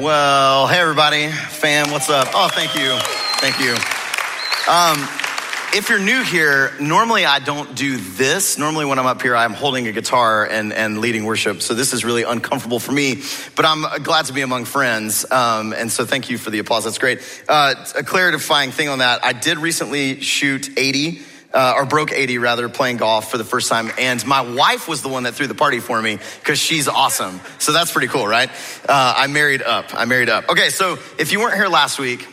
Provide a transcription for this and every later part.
Well, hey everybody, fam, what's up? Oh, thank you, thank you. Um, if you're new here, normally I don't do this. Normally when I'm up here, I'm holding a guitar and, and leading worship. So this is really uncomfortable for me, but I'm glad to be among friends. Um, and so thank you for the applause. That's great. Uh, a clarifying thing on that. I did recently shoot 80 uh, or broke 80 rather, playing golf for the first time. And my wife was the one that threw the party for me because she's awesome. So that's pretty cool, right? Uh, I married up. I married up. Okay, so if you weren't here last week,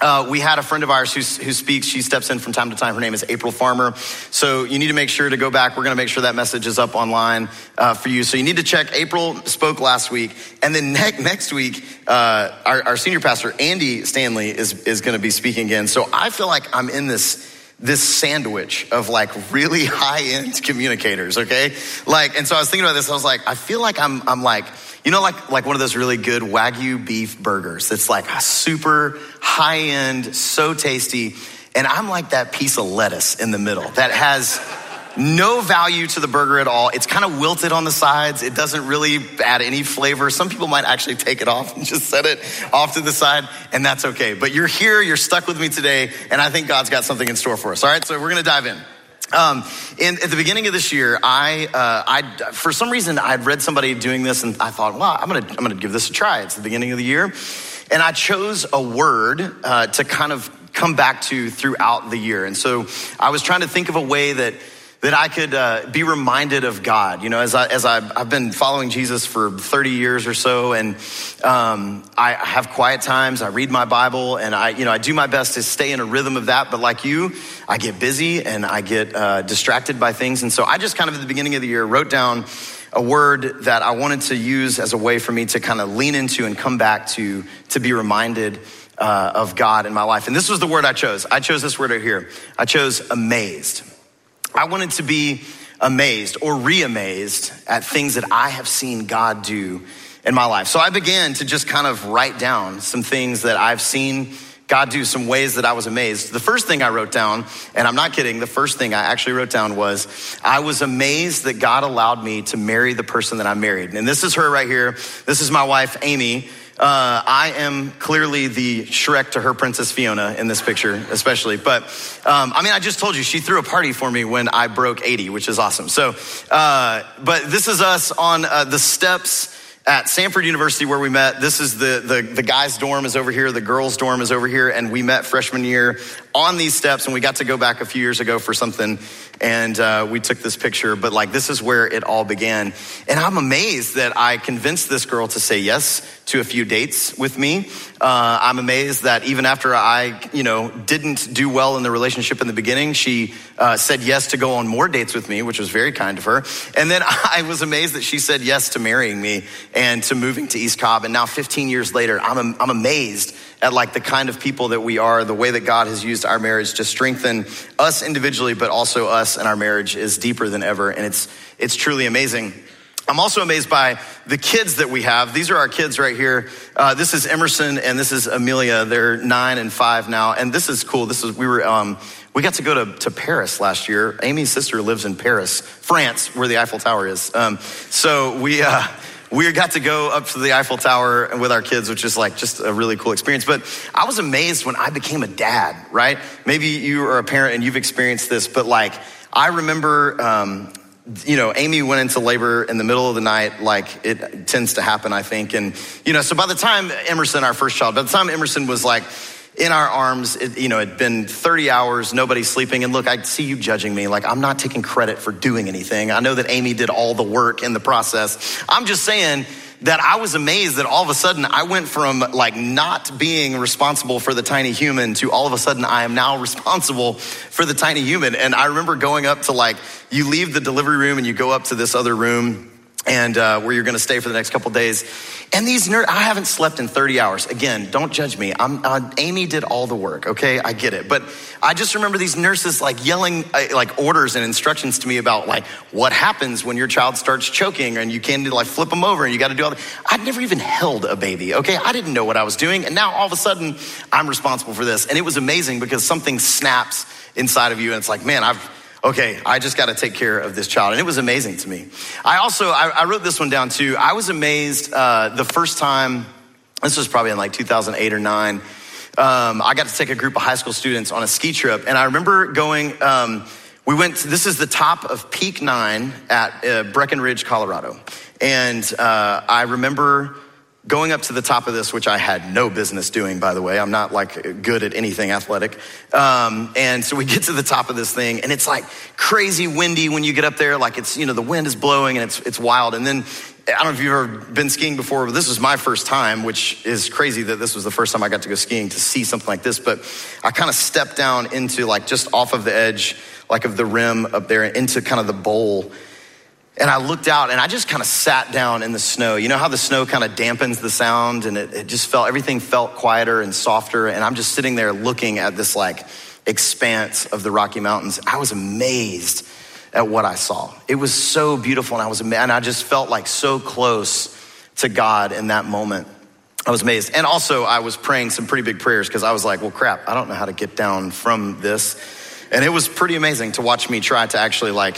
uh, we had a friend of ours who, who speaks. She steps in from time to time. Her name is April Farmer. So you need to make sure to go back. We're going to make sure that message is up online uh, for you. So you need to check. April spoke last week, and then ne- next week, uh, our, our senior pastor Andy Stanley is is going to be speaking again. So I feel like I'm in this this sandwich of like really high end communicators, okay? Like, and so I was thinking about this, I was like, I feel like I'm, I'm like, you know, like, like one of those really good Wagyu beef burgers that's like super high end, so tasty. And I'm like that piece of lettuce in the middle that has no value to the burger at all. It's kind of wilted on the sides. It doesn't really add any flavor. Some people might actually take it off and just set it off to the side, and that's okay. But you're here, you're stuck with me today, and I think God's got something in store for us. All right, so we're gonna dive in. Um, and at the beginning of this year, I, uh, I, for some reason, I'd read somebody doing this, and I thought, well, I'm gonna, I'm gonna give this a try. It's the beginning of the year, and I chose a word uh, to kind of come back to throughout the year. And so I was trying to think of a way that that I could uh, be reminded of God. You know, as, I, as I've, I've, been following Jesus for 30 years or so, and um, I have quiet times, I read my Bible, and I, you know, I do my best to stay in a rhythm of that. But like you, I get busy and I get uh, distracted by things. And so I just kind of at the beginning of the year wrote down a word that I wanted to use as a way for me to kind of lean into and come back to, to be reminded uh, of God in my life. And this was the word I chose. I chose this word right here. I chose amazed. I wanted to be amazed or re amazed at things that I have seen God do in my life. So I began to just kind of write down some things that I've seen God do, some ways that I was amazed. The first thing I wrote down, and I'm not kidding, the first thing I actually wrote down was I was amazed that God allowed me to marry the person that I married. And this is her right here. This is my wife, Amy. Uh, I am clearly the Shrek to her Princess Fiona in this picture, especially. But um, I mean, I just told you she threw a party for me when I broke 80, which is awesome. So, uh, but this is us on uh, the steps at Samford University where we met. This is the, the, the guys' dorm is over here, the girls' dorm is over here, and we met freshman year on these steps, and we got to go back a few years ago for something, and uh, we took this picture. But like, this is where it all began, and I'm amazed that I convinced this girl to say yes to a few dates with me. Uh, I'm amazed that even after I, you know, didn't do well in the relationship in the beginning, she uh, said yes to go on more dates with me, which was very kind of her. And then I was amazed that she said yes to marrying me and to moving to East Cobb. And now 15 years later, I'm, I'm amazed at like the kind of people that we are, the way that God has used our marriage to strengthen us individually, but also us and our marriage is deeper than ever. And it's, it's truly amazing. I'm also amazed by the kids that we have. These are our kids right here. Uh, this is Emerson and this is Amelia. They're nine and five now. And this is cool. This is, we were, um, we got to go to, to Paris last year. Amy's sister lives in Paris, France, where the Eiffel Tower is. Um, so we, uh, we got to go up to the Eiffel Tower with our kids, which is like just a really cool experience. But I was amazed when I became a dad, right? Maybe you are a parent and you've experienced this, but like, I remember um, you know, Amy went into labor in the middle of the night, like it tends to happen, I think. And, you know, so by the time Emerson, our first child, by the time Emerson was like in our arms, it, you know, it'd been 30 hours, nobody sleeping. And look, I see you judging me. Like, I'm not taking credit for doing anything. I know that Amy did all the work in the process. I'm just saying, that I was amazed that all of a sudden I went from like not being responsible for the tiny human to all of a sudden I am now responsible for the tiny human. And I remember going up to like, you leave the delivery room and you go up to this other room and uh, where you're going to stay for the next couple days. And these nerds, I haven't slept in 30 hours. Again, don't judge me. Uh, Amy did all the work, okay? I get it. But I just remember these nurses like yelling uh, like orders and instructions to me about like what happens when your child starts choking and you can't like flip them over and you got to do all that. I'd never even held a baby, okay? I didn't know what I was doing. And now all of a sudden I'm responsible for this. And it was amazing because something snaps inside of you and it's like, man, I've, okay, I just got to take care of this child. And it was amazing to me. I also, I, I wrote this one down too. I was amazed uh, the first time This was probably in like 2008 or nine. Um, I got to take a group of high school students on a ski trip, and I remember going. Um, we went. To, this is the top of Peak Nine at uh, Breckenridge, Colorado, and uh, I remember going up to the top of this, which I had no business doing, by the way. I'm not like good at anything athletic. Um, and so we get to the top of this thing, and it's like crazy windy when you get up there. Like it's, you know, the wind is blowing and it's, it's wild. And then I don't know if you've ever been skiing before, but this was my first time, which is crazy that this was the first time I got to go skiing to see something like this. But I kind of stepped down into like just off of the edge, like of the rim up there, into kind of the bowl and I looked out and I just kind of sat down in the snow. You know how the snow kind of dampens the sound and it, it, just felt, everything felt quieter and softer. And I'm just sitting there looking at this like expanse of the Rocky Mountains. I was amazed at what I saw. It was so beautiful and I was, and I just felt like so close to God in that moment. I was amazed. And also I was praying some pretty big prayers because I was like, well, crap, I don't know how to get down from this. And it was pretty amazing to watch me try to actually like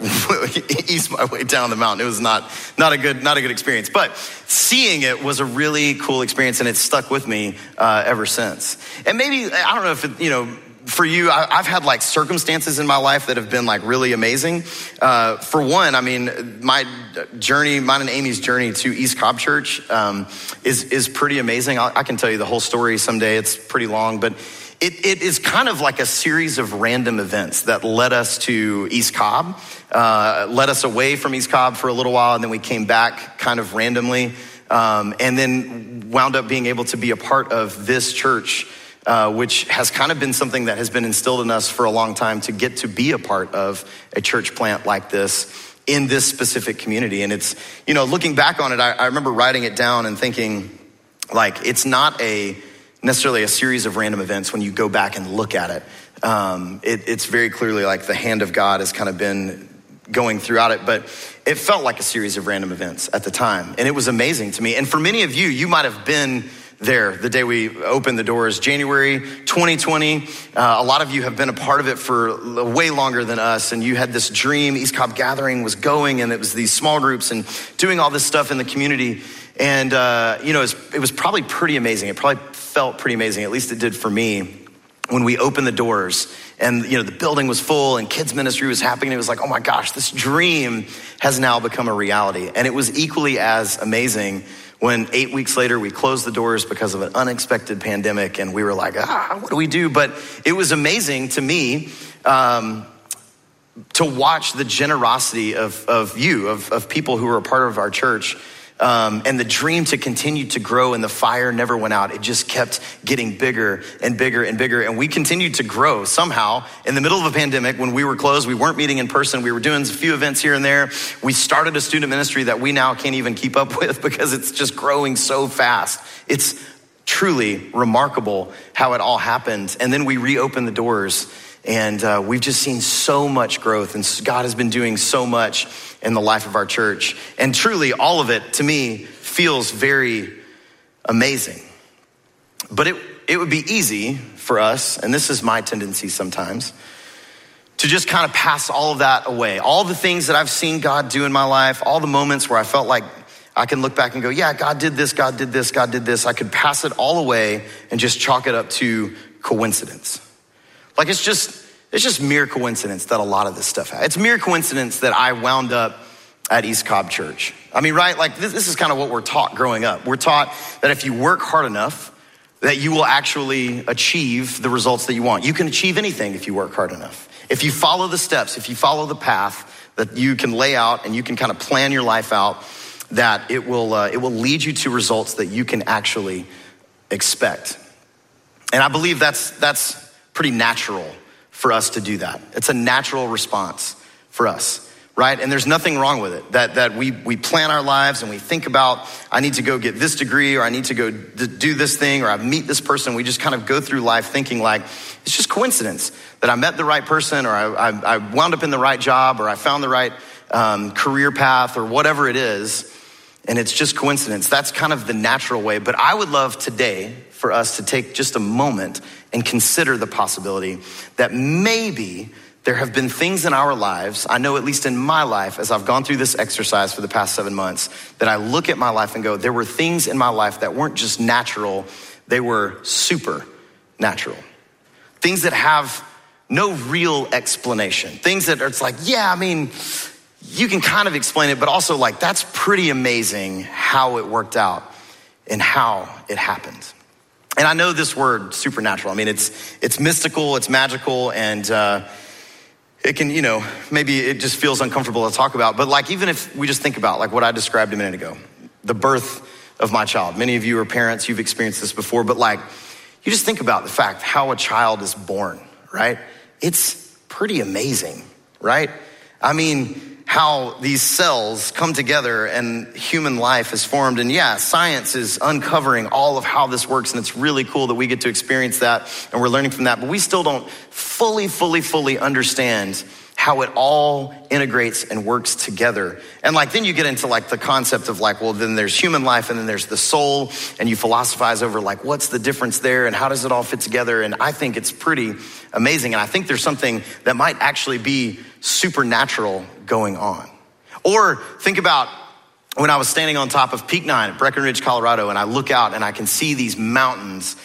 ease my way down the mountain. It was not, not, a good, not a good experience. But seeing it was a really cool experience and it's stuck with me uh, ever since. And maybe, I don't know if, it, you know, for you, I, have had like circumstances in my life that have been like really amazing. Uh, for one, I mean, my journey, mine and Amy's journey to East Cobb Church um, is, is pretty amazing. I, I can tell you the whole story someday. It's pretty long, but it, it is kind of like a series of random events that led us to East Cobb, uh, led us away from East Cobb for a little while, and then we came back kind of randomly, um, and then wound up being able to be a part of this church. Uh, which has kind of been something that has been instilled in us for a long time to get to be a part of a church plant like this in this specific community. And it's, you know, looking back on it, I, I remember writing it down and thinking, like, it's not a, necessarily a series of random events when you go back and look at it. Um, it. It's very clearly like the hand of God has kind of been going throughout it, but it felt like a series of random events at the time. And it was amazing to me. And for many of you, you might have been there the day we opened the doors, January 2020. Uh, a lot of you have been a part of it for way longer than us, and you had this dream. East Cobb Gathering was going, and it was these small groups and doing all this stuff in the community. And, uh, you know, it was, it was probably pretty amazing. It probably felt pretty amazing, at least it did for me, when we opened the doors and, you know, the building was full and kids' ministry was happening. It was like, oh my gosh, this dream has now become a reality. And it was equally as amazing when eight weeks later we closed the doors because of an unexpected pandemic and we were like, ah, what do we do? But it was amazing to me. Um, to watch the generosity of, of you, of, of people who were a part of our church, um, and the dream to continue to grow and the fire never went out. It just kept getting bigger and bigger and bigger. And we continued to grow somehow in the middle of a pandemic when we were closed. We weren't meeting in person. We were doing a few events here and there. We started a student ministry that we now can't even keep up with because it's just growing so fast. It's truly remarkable how it all happened. And then we reopened the doors and uh, we've just seen so much growth, and God has been doing so much in the life of our church. And truly, all of it to me feels very amazing. But it, it would be easy for us, and this is my tendency sometimes, to just kind of pass all of that away. All the things that I've seen God do in my life, all the moments where I felt like I can look back and go, yeah, God did this, God did this, God did this. I could pass it all away and just chalk it up to coincidence. Like it's just, it's just mere coincidence that a lot of this stuff happened. It's mere coincidence that I wound up at East Cobb Church. I mean, right? Like this, this is kind of what we're taught growing up. We're taught that if you work hard enough, that you will actually achieve the results that you want. You can achieve anything if you work hard enough. If you follow the steps, if you follow the path that you can lay out and you can kind of plan your life out, that it will, uh, it will lead you to results that you can actually expect. And I believe that's, that's pretty natural for us to do that. It's a natural response for us, right? And there's nothing wrong with it. That, that we, we plan our lives and we think about, I need to go get this degree or I need to go do this thing or I meet this person. We just kind of go through life thinking like, it's just coincidence that I met the right person or I, I, I wound up in the right job or I found the right um, career path or whatever it is. And it's just coincidence. That's kind of the natural way. But I would love today for us to take just a moment and consider the possibility that maybe there have been things in our lives, I know at least in my life, as I've gone through this exercise for the past seven months, that I look at my life and go, there were things in my life that weren't just natural, they were supernatural. Things that have no real explanation. Things that are, it's like, yeah, I mean, you can kind of explain it, but also like, that's pretty amazing how it worked out and how it happened. And I know this word supernatural. I mean, it's it's mystical, it's magical, and uh, it can, you know, maybe it just feels uncomfortable to talk about. But like, even if we just think about like what I described a minute ago, the birth of my child. Many of you are parents, you've experienced this before, but like, you just think about the fact how a child is born, right? It's pretty amazing, right? I mean, how these cells come together and human life is formed. And yeah, science is uncovering all of how this works. And it's really cool that we get to experience that and we're learning from that. But we still don't fully, fully, fully understand how it all integrates and works together. And like, then you get into like the concept of like, well, then there's human life and then there's the soul, and you philosophize over like, what's the difference there and how does it all fit together? And I think it's pretty amazing. And I think there's something that might actually be supernatural going on. Or think about when I was standing on top of Peak Nine at Breckenridge, Colorado, and I look out and I can see these mountains.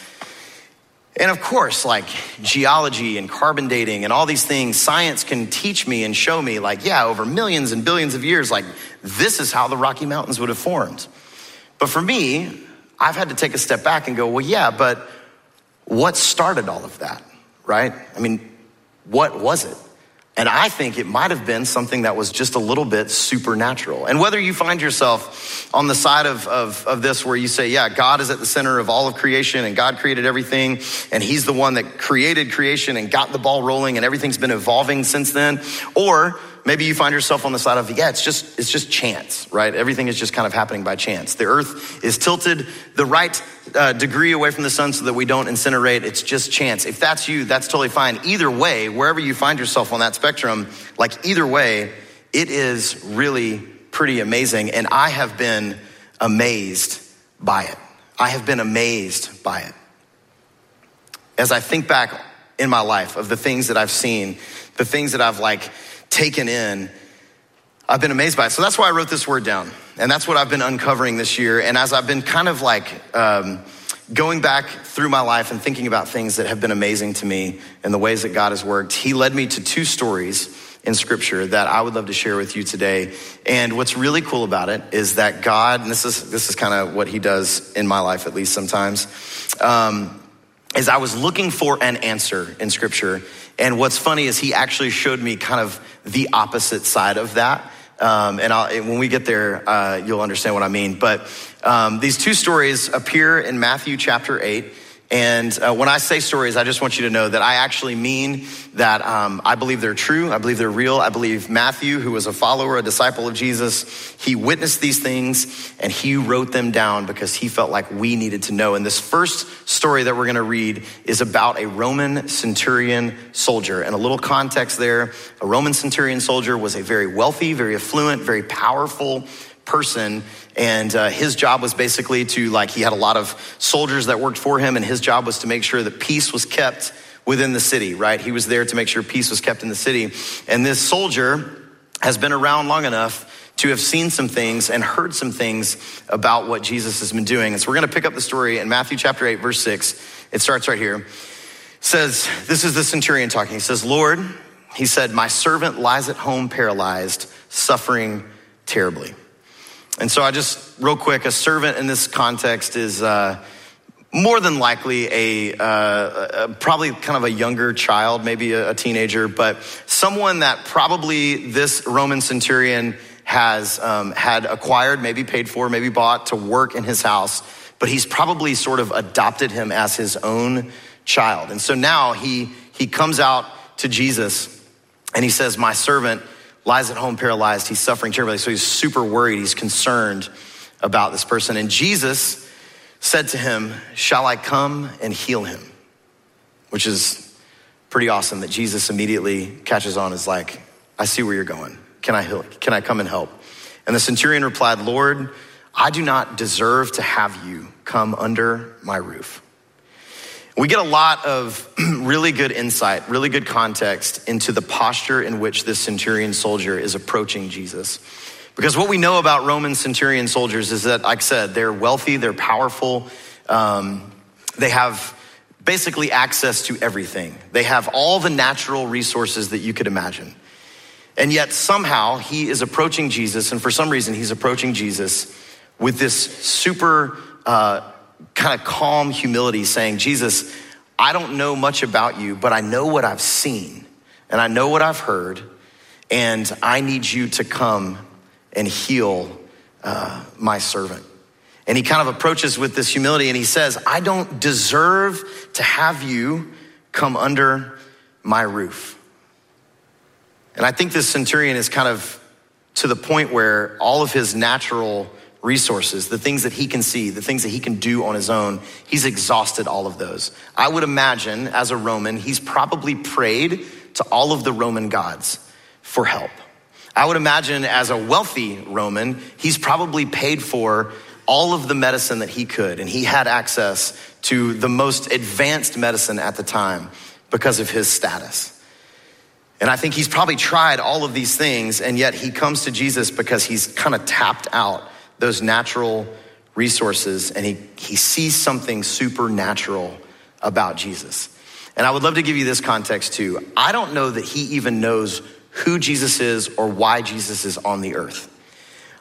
And of course, like geology and carbon dating and all these things, science can teach me and show me, like, yeah, over millions and billions of years, like, this is how the Rocky Mountains would have formed. But for me, I've had to take a step back and go, well, yeah, but what started all of that, right? I mean, what was it? And I think it might have been something that was just a little bit supernatural. And whether you find yourself on the side of, of, of, this where you say, yeah, God is at the center of all of creation and God created everything and he's the one that created creation and got the ball rolling and everything's been evolving since then. Or Maybe you find yourself on the side of, yeah, it's just, it's just chance, right? Everything is just kind of happening by chance. The earth is tilted the right uh, degree away from the sun so that we don't incinerate. It's just chance. If that's you, that's totally fine. Either way, wherever you find yourself on that spectrum, like either way, it is really pretty amazing. And I have been amazed by it. I have been amazed by it. As I think back in my life of the things that I've seen, the things that I've like taken in, I've been amazed by it. So that's why I wrote this word down. And that's what I've been uncovering this year. And as I've been kind of like um, going back through my life and thinking about things that have been amazing to me and the ways that God has worked, He led me to two stories in scripture that I would love to share with you today. And what's really cool about it is that God, and this is, this is kind of what He does in my life, at least sometimes, um, is I was looking for an answer in scripture. And what's funny is He actually showed me kind of the opposite side of that. Um, and when we get there, uh, you'll understand what I mean. But um, these two stories appear in Matthew chapter 8. And uh, when I say stories, I just want you to know that I actually mean that um, I believe they're true. I believe they're real. I believe Matthew, who was a follower, a disciple of Jesus, he witnessed these things and he wrote them down because he felt like we needed to know. And this first story that we're going to read is about a Roman centurion soldier. And a little context there a Roman centurion soldier was a very wealthy, very affluent, very powerful person and uh, his job was basically to like he had a lot of soldiers that worked for him and his job was to make sure that peace was kept within the city right? He was there to make sure peace was kept in the city. And this soldier has been around long enough to have seen some things and heard some things about what jesus has been doing. And so we're going to pick up the story in matthew chapter 8 verse 6 it starts right here. It says this is the centurion talking. He says lord he said my servant lies at home paralyzed suffering terribly and so I just, real quick, a servant in this context is uh, more than likely a, uh, a, probably kind of a younger child, maybe a, a teenager, but someone that probably this Roman centurion has um, had acquired, maybe paid for, maybe bought to work in his house, but he's probably sort of adopted him as his own child. And so now he he comes out to Jesus and he says, "My servant." Lies at home paralyzed. He's suffering terribly. So he's super worried. He's concerned about this person. And Jesus said to him, Shall I come and heal him? Which is pretty awesome that Jesus immediately catches on, is like, I see where you're going. Can I, heal? Can I come and help? And the centurion replied, Lord, I do not deserve to have you come under my roof. We get a lot of really good insight, really good context into the posture in which this centurion soldier is approaching Jesus. Because what we know about Roman centurion soldiers is that, like I said, they're wealthy, they're powerful, um, they have basically access to everything. They have all the natural resources that you could imagine. And yet, somehow, he is approaching Jesus, and for some reason, he's approaching Jesus with this super uh, kind of calm humility, saying, Jesus, I don't know much about you, but I know what I've seen, and I know what I've heard, and I need you to come and heal uh, my servant. And he kind of approaches with this humility and he says, I don't deserve to have you come under my roof. And I think this centurion is kind of to the point where all of his natural resources, the things that he can see, the things that he can do on his own, he's exhausted all of those. I would imagine as a Roman, he's probably prayed to all of the Roman gods for help. I would imagine as a wealthy Roman, he's probably paid for all of the medicine that he could, and he had access to the most advanced medicine at the time because of his status. And I think he's probably tried all of these things, and yet he comes to Jesus because he's kind of tapped out those natural resources and he, he sees something supernatural about Jesus. And I would love to give you this context too. I don't know that he even knows who Jesus is or why Jesus is on the earth.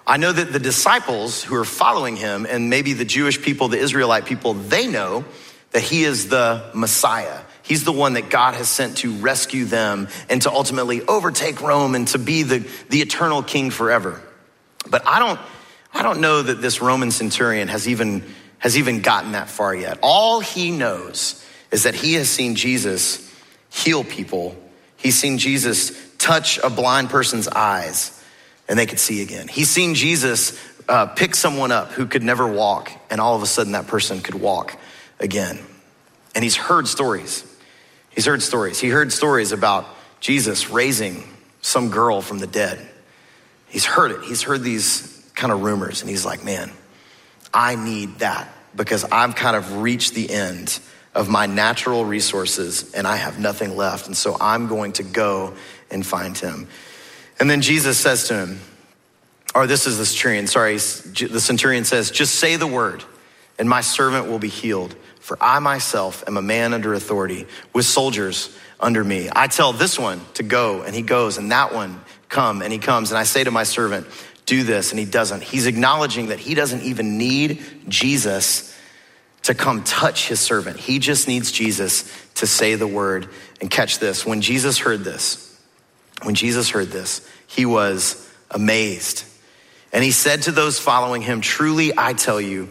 I know that the disciples who are following him and maybe the Jewish people, the Israelite people, they know that he is the Messiah. He's the one that God has sent to rescue them and to ultimately overtake Rome and to be the, the eternal king forever. But I don't, I don't know that this Roman centurion has even, has even gotten that far yet. All he knows is that he has seen Jesus heal people. He's seen Jesus touch a blind person's eyes and they could see again. He's seen Jesus uh, pick someone up who could never walk, and all of a sudden that person could walk again. And he's heard stories. He's heard stories. He heard stories about Jesus raising some girl from the dead. He's heard it. He's heard these kind of rumors, and he's like, man, I need that because I've kind of reached the end of my natural resources and I have nothing left. And so I'm going to go and find him. And then Jesus says to him, or this is the centurion, sorry, the centurion says, just say the word and my servant will be healed. For I myself am a man under authority with soldiers under me. I tell this one to go and he goes and that one come and he comes. And I say to my servant, do this and he doesn't. He's acknowledging that he doesn't even need Jesus to come touch his servant. He just needs Jesus to say the word and catch this. When Jesus heard this, when Jesus heard this, he was amazed. And he said to those following him, Truly I tell you,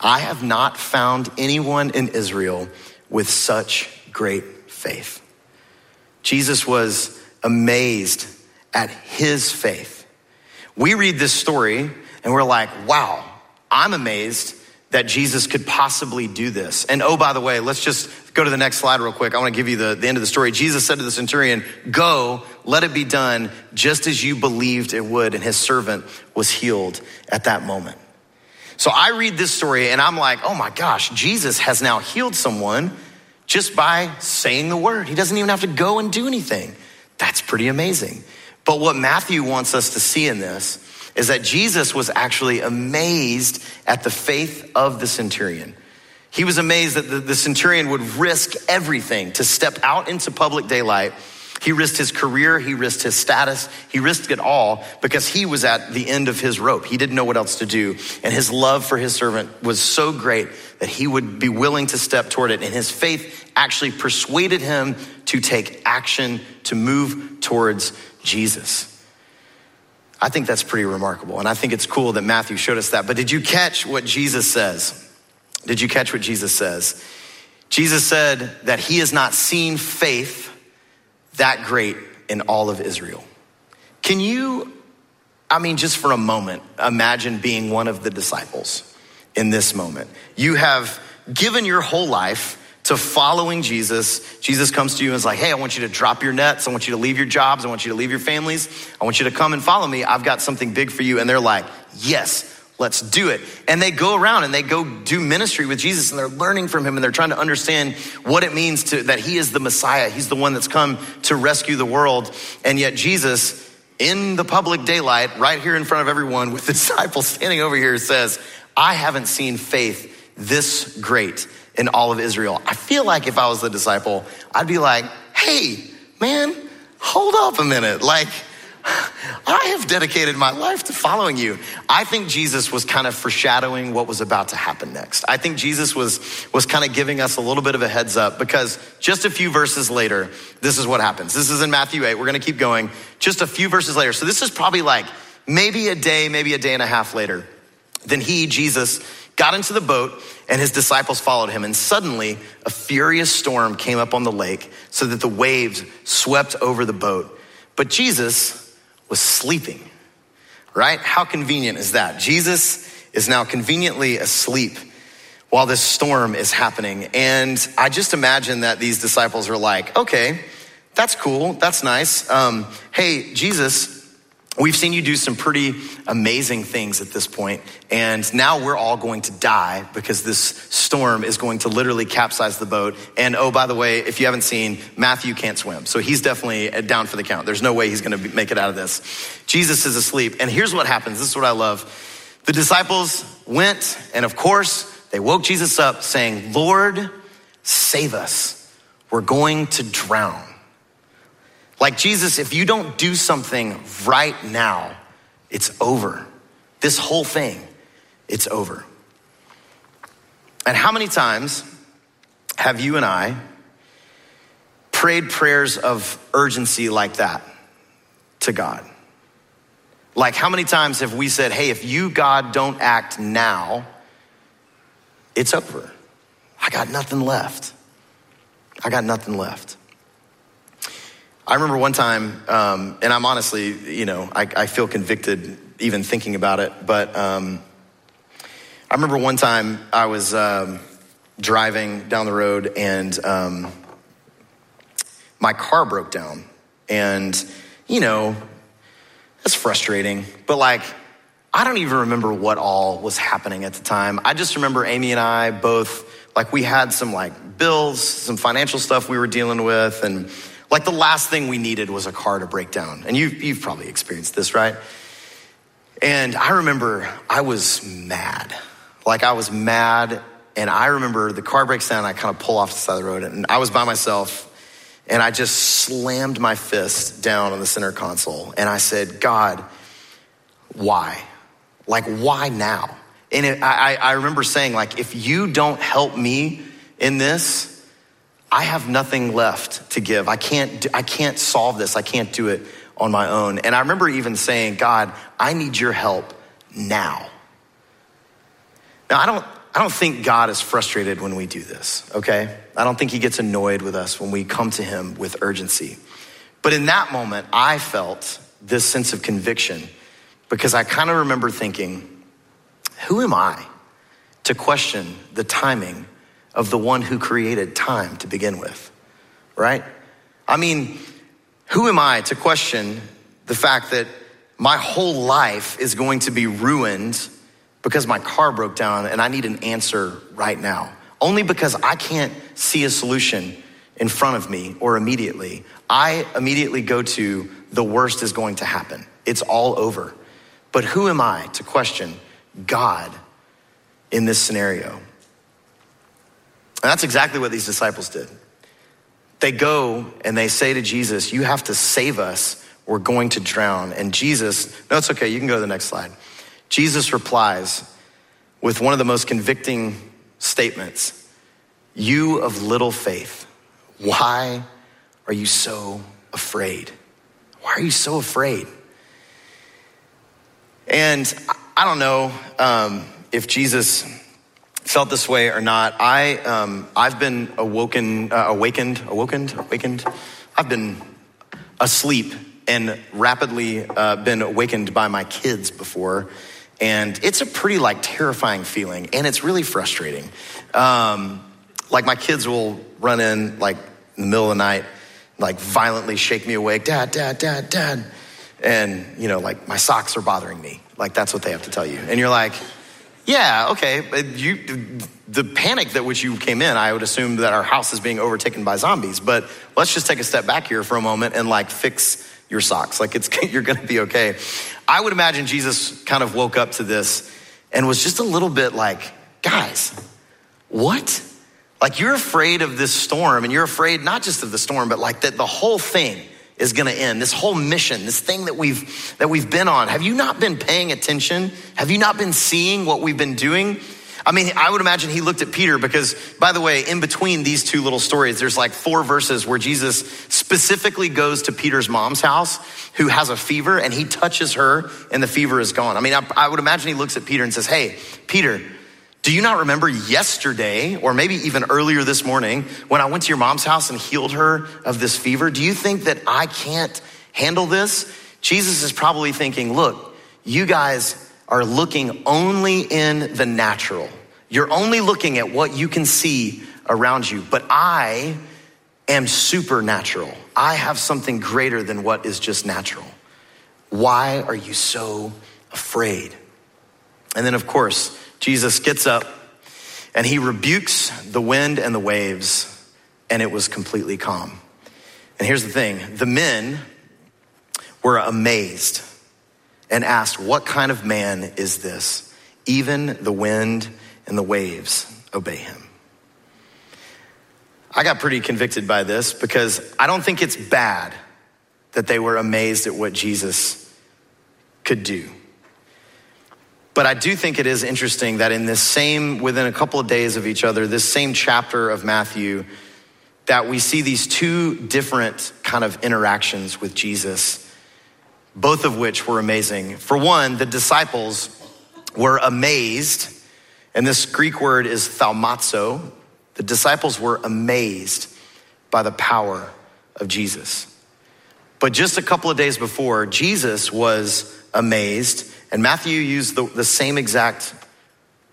I have not found anyone in Israel with such great faith. Jesus was amazed at his faith. We read this story and we're like, wow, I'm amazed that Jesus could possibly do this. And oh, by the way, let's just go to the next slide real quick. I want to give you the, the end of the story. Jesus said to the centurion, Go, let it be done just as you believed it would. And his servant was healed at that moment. So I read this story and I'm like, oh my gosh, Jesus has now healed someone just by saying the word. He doesn't even have to go and do anything. That's pretty amazing. But what Matthew wants us to see in this is that Jesus was actually amazed at the faith of the centurion. He was amazed that the, the, centurion would risk everything to step out into public daylight. He risked his career, he risked his status, he risked it all because he was at the end of his rope. He didn't know what else to do. And his love for his servant was so great that he would be willing to step toward it. And his faith actually persuaded him to take action to move towards Jesus. I think that's pretty remarkable. And I think it's cool that Matthew showed us that. But did you catch what Jesus says? Did you catch what Jesus says? Jesus said that he has not seen faith that great in all of Israel. Can you, I mean, just for a moment, imagine being one of the disciples in this moment? You have given your whole life to following Jesus. Jesus comes to you and is like, hey, I want you to drop your nets. I want you to leave your jobs. I want you to leave your families. I want you to come and follow me. I've got something big for you. And they're like, yes, let's do it. And they go around and they go do ministry with Jesus and they're learning from him and they're trying to understand what it means to, that he is the Messiah. He's the one that's come to rescue the world. And yet Jesus, in the public daylight, right here in front of everyone with the disciples standing over here says, I haven't seen faith this great in all of Israel. I feel like if I was the disciple, I'd be like, hey, man, hold up a minute. Like, I have dedicated my life to following you. I think Jesus was kind of foreshadowing what was about to happen next. I think Jesus was, was kind of giving us a little bit of a heads up because just a few verses later, this is what happens. This is in Matthew 8. We're going to keep going. Just a few verses later. So this is probably like maybe a day, maybe a day and a half later. Then he, Jesus, got into the boat and his disciples followed him. And suddenly a furious storm came up on the lake so that the waves swept over the boat. But Jesus, was sleeping, right? How convenient is that? Jesus is now conveniently asleep while this storm is happening. And I just imagine that these disciples are like, okay, that's cool. That's nice. Um, hey, Jesus, We've seen you do some pretty amazing things at this point, and now we're all going to die because this storm is going to literally capsize the boat. And oh, by the way, if you haven't seen, Matthew can't swim, so he's definitely uh, down for the count. There's no way he's going to make it out of this. Jesus is asleep, and here's what happens. This is what I love. The disciples went, and of course, they woke Jesus up saying, Lord, save us. We're going to drown. Like Jesus, if you don't do something right now, it's over. This whole thing, it's over. And how many times have you and I prayed prayers of urgency like that to God? Like, how many times have we said, hey, if you, God, don't act now, it's over. I got nothing left. I got nothing left. I remember one time, um, and I'm honestly, you know, I, I, feel convicted even thinking about it, but um, I remember one time I was um, driving down the road and um, my car broke down. And, you know, that's frustrating, but like, I don't even remember what all was happening at the time. I just remember Amy and I both, like, we had some like bills, some financial stuff we were dealing with, and like the last thing we needed was a car to break down. And you, you've probably experienced this, right? And I remember I was mad. Like I was mad. And I remember the car breaks down. I kind of pull off the side of the road. And I was by myself. And I just slammed my fist down on the center console. And I said, God, why? Like, why now? And it, I, I remember saying, like, if you don't help me in this, I have nothing left to give. I can't, I can't solve this. I can't do it on my own. And I remember even saying, God, I need your help now. Now, I don't, I don't think God is frustrated when we do this, okay? I don't think he gets annoyed with us when we come to him with urgency. But in that moment, I felt this sense of conviction because I kind of remember thinking, who am I to question the timing of the one who created time to begin with, right? I mean, who am I to question the fact that my whole life is going to be ruined because my car broke down and I need an answer right now? Only because I can't see a solution in front of me or immediately. I immediately go to the worst is going to happen. It's all over. But who am I to question God in this scenario? And that's exactly what these disciples did. They go and they say to Jesus, You have to save us. We're going to drown. And Jesus, no, it's okay. You can go to the next slide. Jesus replies with one of the most convicting statements You of little faith, why are you so afraid? Why are you so afraid? And I don't know um, if Jesus felt this way or not, I, um, I've been awoken, uh, awakened, awakened, awakened. I've been asleep and rapidly uh, been awakened by my kids before. And it's a pretty like terrifying feeling and it's really frustrating. Um, like my kids will run in like in the middle of the night, like violently shake me awake, dad, dad, dad, dad. And, you know, like my socks are bothering me Like that's what they have to tell you. And you're like, yeah, okay. You, the panic that which you came in, I would assume that our house is being overtaken by zombies. But let's just take a step back here for a moment and like fix your socks. Like it's you're going to be okay. I would imagine Jesus kind of woke up to this and was just a little bit like, guys, what? Like you're afraid of this storm, and you're afraid not just of the storm, but like that the whole thing is going to end. This whole mission, this thing that we've that we've been on. Have you not been paying attention? Have you not been seeing what we've been doing? I mean, I would imagine he looked at Peter because, by the way, in between these two little stories, there's like four verses where Jesus specifically goes to Peter's mom's house who has a fever and he touches her and the fever is gone. I mean, I, I would imagine he looks at Peter and says, Hey, Peter, do you not remember yesterday, or maybe even earlier this morning, when I went to your mom's house and healed her of this fever? Do you think that I can't handle this? Jesus is probably thinking, look, you guys are looking only in the natural. You're only looking at what you can see around you, but I am supernatural. I have something greater than what is just natural. Why are you so afraid? And then, of course, Jesus gets up and he rebukes the wind and the waves, and it was completely calm. And here's the thing the men were amazed and asked, What kind of man is this? Even the wind and the waves obey him. I got pretty convicted by this because I don't think it's bad that they were amazed at what Jesus could do. But I do think it is interesting that in this same, within a couple of days of each other, this same chapter of Matthew, that we see these two different kind of interactions with Jesus, both of which were amazing. For one, the disciples were amazed, and this Greek word is thaumazo. The disciples were amazed by the power of Jesus. But just a couple of days before, Jesus was amazed and Matthew used the, the same exact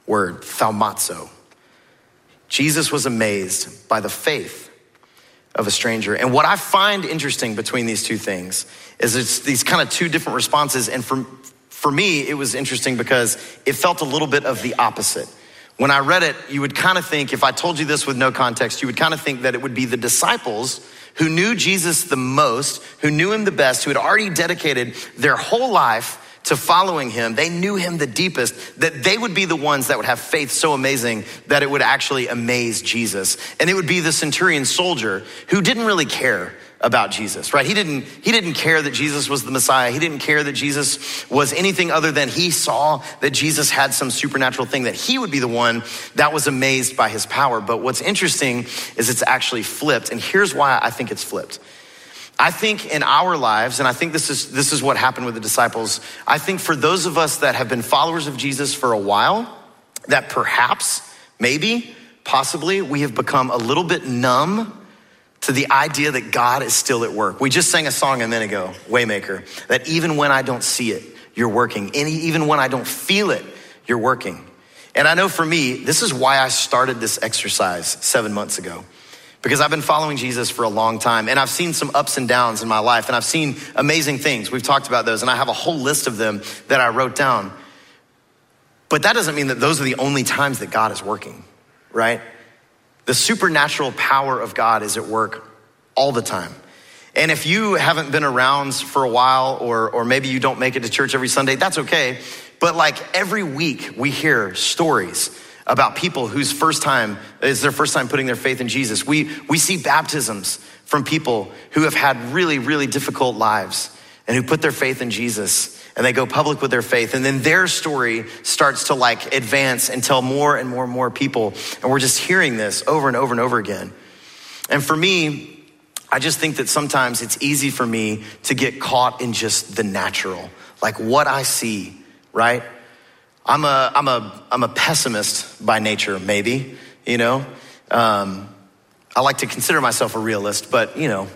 word, thaumazo. Jesus was amazed by the faith of a stranger. And what I find interesting between these two things is it's these kind of two different responses. And for, for me, it was interesting because it felt a little bit of the opposite. When I read it, you would kind of think, if I told you this with no context, you would kind of think that it would be the disciples who knew Jesus the most, who knew him the best, who had already dedicated their whole life to following him, they knew him the deepest, that they would be the ones that would have faith so amazing that it would actually amaze Jesus. And it would be the centurion soldier who didn't really care about Jesus, right? He didn't, he didn't care that Jesus was the Messiah. He didn't care that Jesus was anything other than he saw that Jesus had some supernatural thing that he would be the one that was amazed by his power. But what's interesting is it's actually flipped. And here's why I think it's flipped. I think in our lives, and I think this is, this is what happened with the disciples, I think for those of us that have been followers of Jesus for a while, that perhaps, maybe, possibly, we have become a little bit numb to the idea that God is still at work. We just sang a song a minute ago, Waymaker, that even when I don't see it, you're working. And even when I don't feel it, you're working. And I know for me, this is why I started this exercise seven months ago because I've been following Jesus for a long time and I've seen some ups and downs in my life and I've seen amazing things. We've talked about those and I have a whole list of them that I wrote down. But that doesn't mean that those are the only times that God is working, right? The supernatural power of God is at work all the time. And if you haven't been around for a while or, or maybe you don't make it to church every Sunday, that's okay. But like every week we hear stories about people whose first time is their first time putting their faith in Jesus. We, we see baptisms from people who have had really, really difficult lives and who put their faith in Jesus and they go public with their faith. And then their story starts to like advance and tell more and more and more people. And we're just hearing this over and over and over again. And for me, I just think that sometimes it's easy for me to get caught in just the natural, like what I see, right? I'm a, I'm a, I'm a pessimist by nature, maybe, you know. Um, I like to consider myself a realist, but, you know,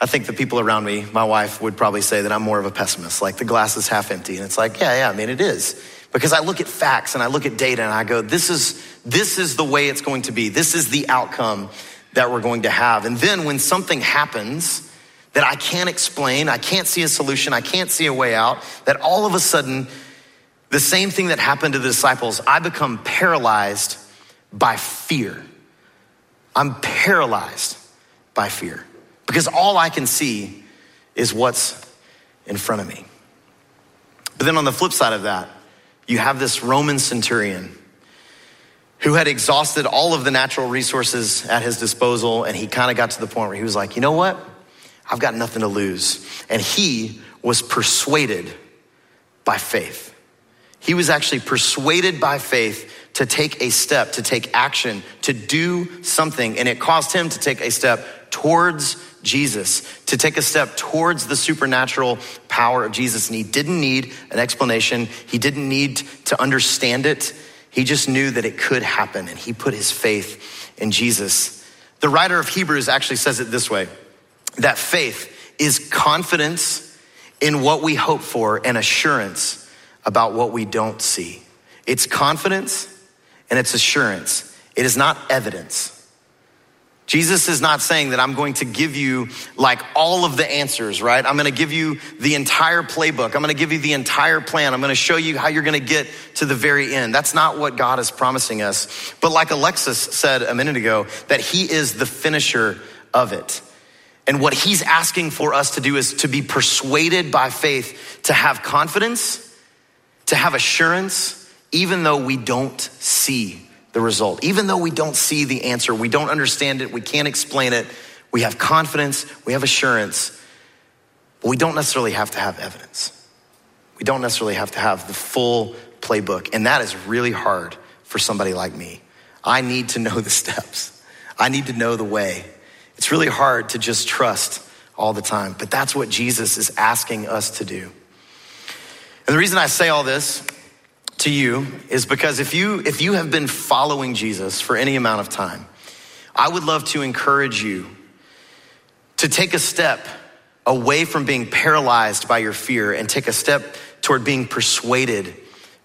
I think the people around me, my wife would probably say that I'm more of a pessimist, like the glass is half empty. And it's like, yeah, yeah, I mean, it is. Because I look at facts and I look at data and I go, this is, this is the way it's going to be. This is the outcome that we're going to have. And then when something happens that I can't explain, I can't see a solution, I can't see a way out, that all of a sudden the same thing that happened to the disciples. I become paralyzed by fear. I'm paralyzed by fear because all I can see is what's in front of me. But then on the flip side of that, you have this Roman centurion who had exhausted all of the natural resources at his disposal, and he kind of got to the point where he was like, you know what? I've got nothing to lose. And he was persuaded by faith. He was actually persuaded by faith to take a step, to take action, to do something. And it caused him to take a step towards Jesus, to take a step towards the supernatural power of Jesus. And he didn't need an explanation, he didn't need to understand it. He just knew that it could happen, and he put his faith in Jesus. The writer of Hebrews actually says it this way that faith is confidence in what we hope for and assurance about what we don't see. It's confidence and it's assurance. It is not evidence. Jesus is not saying that I'm going to give you like all of the answers, right? I'm going to give you the entire playbook. I'm going to give you the entire plan. I'm going to show you how you're going to get to the very end. That's not what God is promising us. But like Alexis said a minute ago, that He is the finisher of it. And what He's asking for us to do is to be persuaded by faith, to have confidence, to have assurance, even though we don't see the result. Even though we don't see the answer, we don't understand it, we can't explain it, we have confidence, we have assurance, but we don't necessarily have to have evidence. We don't necessarily have to have the full playbook. And that is really hard for somebody like me. I need to know the steps, I need to know the way. It's really hard to just trust all the time, but that's what Jesus is asking us to do. And the reason I say all this to you is because if you if you have been following Jesus for any amount of time, I would love to encourage you to take a step away from being paralyzed by your fear and take a step toward being persuaded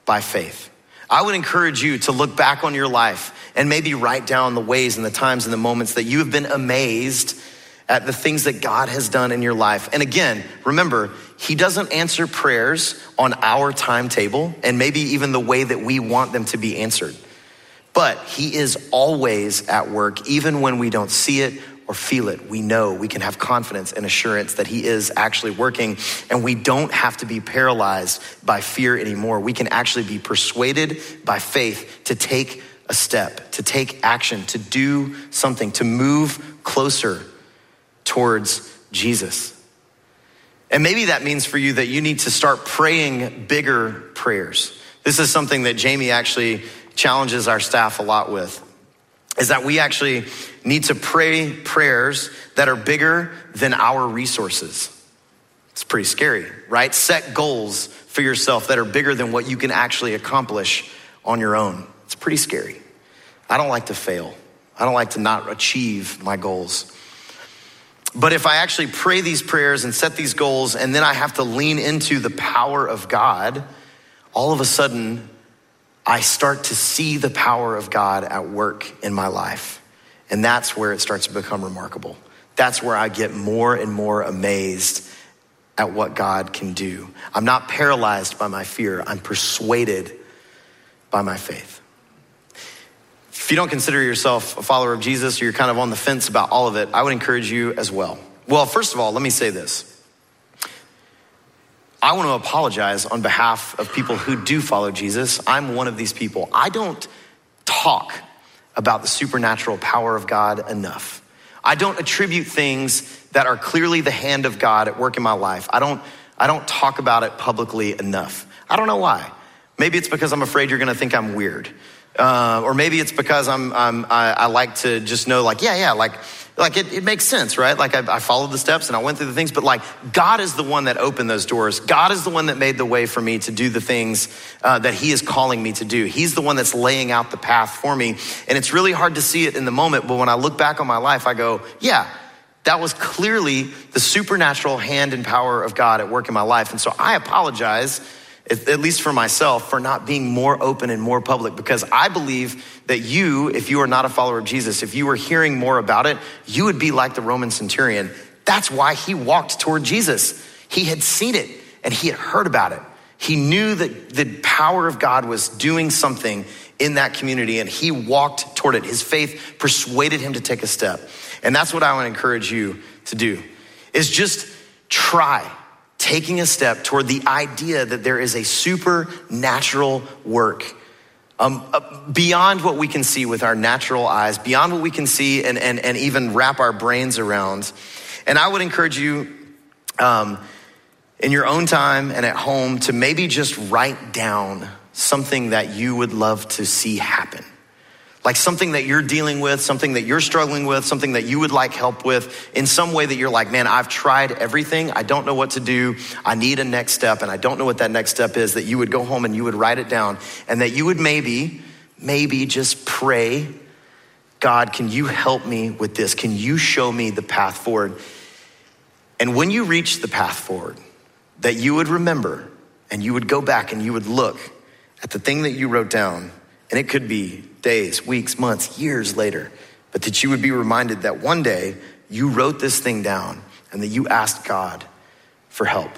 by faith. I would encourage you to look back on your life and maybe write down the ways and the times and the moments that you have been amazed at the things that God has done in your life. And again, remember, He doesn't answer prayers on our timetable and maybe even the way that we want them to be answered. But He is always at work, even when we don't see it or feel it. We know we can have confidence and assurance that He is actually working, and we don't have to be paralyzed by fear anymore. We can actually be persuaded by faith to take a step, to take action, to do something, to move closer towards Jesus. And maybe that means for you that you need to start praying bigger prayers. This is something that Jamie actually challenges our staff a lot with. Is that we actually need to pray prayers that are bigger than our resources. It's pretty scary, right? Set goals for yourself that are bigger than what you can actually accomplish on your own. It's pretty scary. I don't like to fail. I don't like to not achieve my goals. But if I actually pray these prayers and set these goals, and then I have to lean into the power of God, all of a sudden, I start to see the power of God at work in my life. And that's where it starts to become remarkable. That's where I get more and more amazed at what God can do. I'm not paralyzed by my fear, I'm persuaded by my faith. If you don't consider yourself a follower of Jesus or you're kind of on the fence about all of it, I would encourage you as well. Well, first of all, let me say this. I want to apologize on behalf of people who do follow Jesus. I'm one of these people. I don't talk about the supernatural power of God enough. I don't attribute things that are clearly the hand of God at work in my life. I don't, I don't talk about it publicly enough. I don't know why. Maybe it's because I'm afraid you're going to think I'm weird. Uh, or maybe it's because I'm, I'm I, I, like to just know, like, yeah, yeah, like, like it, it makes sense, right? Like I, I, followed the steps and I went through the things, but like God is the one that opened those doors. God is the one that made the way for me to do the things uh, that He is calling me to do. He's the one that's laying out the path for me, and it's really hard to see it in the moment. But when I look back on my life, I go, yeah. That was clearly the supernatural hand and power of God at work in my life. And so I apologize at least for myself, for not being more open and more public because I believe that you, if you are not a follower of Jesus, if you were hearing more about it, you would be like the Roman centurion. That's why he walked toward Jesus. He had seen it and he had heard about it. He knew that the power of God was doing something in that community and he walked toward it. His faith persuaded him to take a step. And that's what I want to encourage you to do is just try taking a step toward the idea that there is a supernatural work um, uh, beyond what we can see with our natural eyes, beyond what we can see and, and, and even wrap our brains around. And I would encourage you um, in your own time and at home to maybe just write down something that you would love to see happen. Like something that you're dealing with, something that you're struggling with, something that you would like help with in some way that you're like, man, I've tried everything. I don't know what to do. I need a next step and I don't know what that next step is. That you would go home and you would write it down and that you would maybe, maybe just pray, God, can you help me with this? Can you show me the path forward? And when you reach the path forward, that you would remember and you would go back and you would look at the thing that you wrote down, and it could be days, weeks, months, years later, but that you would be reminded that one day you wrote this thing down and that you asked God for help.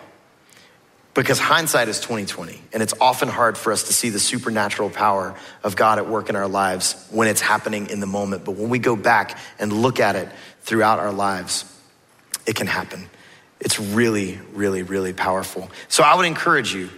Because hindsight is 2020, and it's often hard for us to see the supernatural power of God at work in our lives when it's happening in the moment. But when we go back and look at it throughout our lives, it can happen. It's really, really, really powerful. So I would encourage you,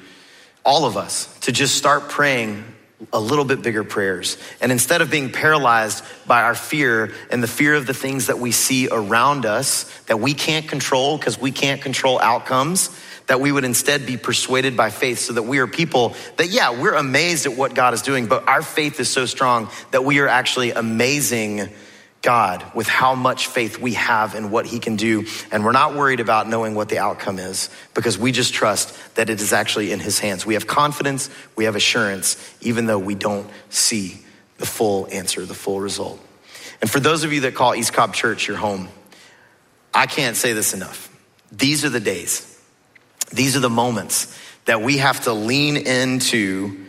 all of us, to just start praying a little bit bigger prayers. And instead of being paralyzed by our fear and the fear of the things that we see around us that we can't control because we can't control outcomes, that we would instead be persuaded by faith so that we are people that, yeah, we're amazed at what God is doing, but our faith is so strong that we are actually amazing God with how much faith we have in what he can do. And we're not worried about knowing what the outcome is because we just trust that it is actually in his hands. We have confidence, we have assurance, even though we don't see the full answer, the full result. And for those of you that call East Cobb Church your home, I can't say this enough. These are the days, these are the moments that we have to lean into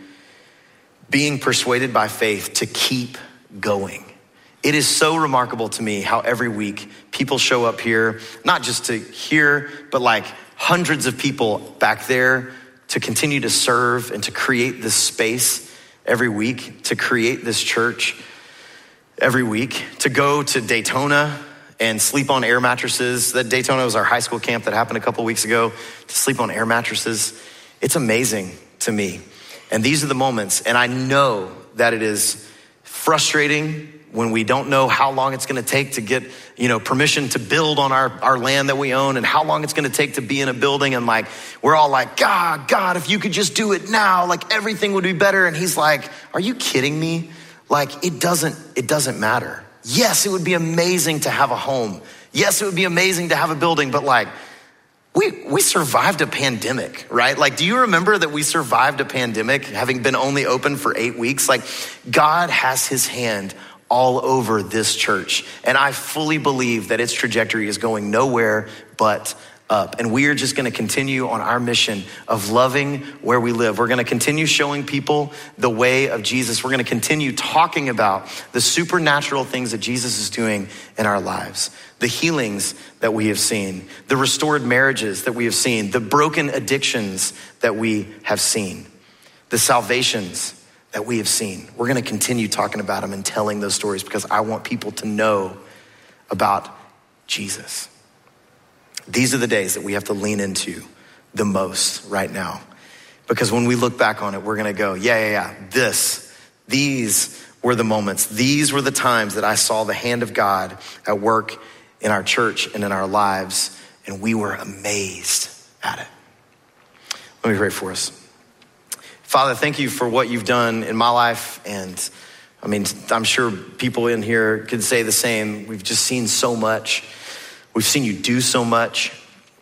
being persuaded by faith to keep going it is so remarkable to me how every week people show up here, not just to hear, but like hundreds of people back there to continue to serve and to create this space every week, to create this church every week, to go to Daytona and sleep on air mattresses. That Daytona was our high school camp that happened a couple weeks ago, to sleep on air mattresses. It's amazing to me. And these are the moments, and I know that it is frustrating when we don't know how long it's going to take to get you know permission to build on our, our land that we own and how long it's going to take to be in a building. And like we're all like god god if you could just do it now like everything would be better. And he's like are you kidding me? Like it doesn't it doesn't matter. Yes it would be amazing to have a home. Yes it would be amazing to have a building but like we, we survived a pandemic, right? Like, do you remember that we survived a pandemic having been only open for eight weeks? Like, God has his hand all over this church. And I fully believe that its trajectory is going nowhere but up. And we are just going to continue on our mission of loving where we live. We're going to continue showing people the way of Jesus. We're going to continue talking about the supernatural things that Jesus is doing in our lives, the healings that we have seen, the restored marriages that we have seen, the broken addictions that we have seen, the salvations that we have seen. We're going to continue talking about them and telling those stories because I want people to know about Jesus. These are the days that we have to lean into the most right now. Because when we look back on it, we're going to go, yeah, yeah, yeah, this, these were the moments. These were the times that I saw the hand of God at work in our church and in our lives, and we were amazed at it. Let me pray for us. Father, thank you for what you've done in my life. And I mean, I'm sure people in here could say the same. We've just seen so much. We've seen you do so much.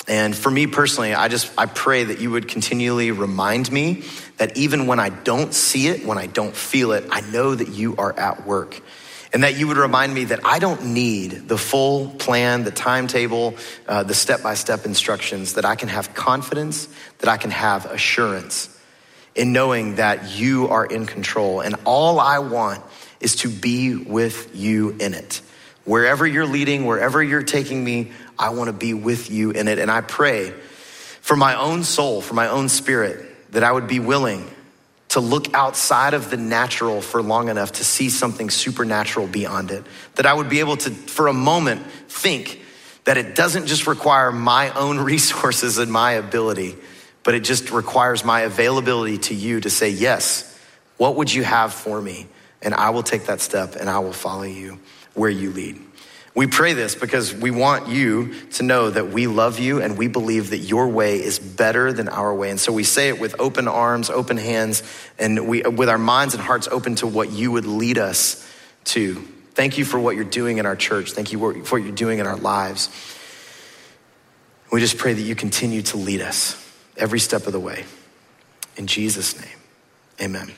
And for me personally, I just, I pray that you would continually remind me that even when I don't see it, when I don't feel it, I know that you are at work. And that you would remind me that I don't need the full plan, the timetable, uh, the step by step instructions, that I can have confidence, that I can have assurance in knowing that you are in control. And all I want is to be with you in it. Wherever you're leading, wherever you're taking me, I want to be with you in it. And I pray for my own soul, for my own spirit, that I would be willing to look outside of the natural for long enough to see something supernatural beyond it. That I would be able to, for a moment, think that it doesn't just require my own resources and my ability, but it just requires my availability to you to say, Yes, what would you have for me? And I will take that step and I will follow you where you lead. We pray this because we want you to know that we love you and we believe that your way is better than our way. And so we say it with open arms, open hands, and we, with our minds and hearts open to what you would lead us to. Thank you for what you're doing in our church. Thank you for what you're doing in our lives. We just pray that you continue to lead us every step of the way. In Jesus' name, amen.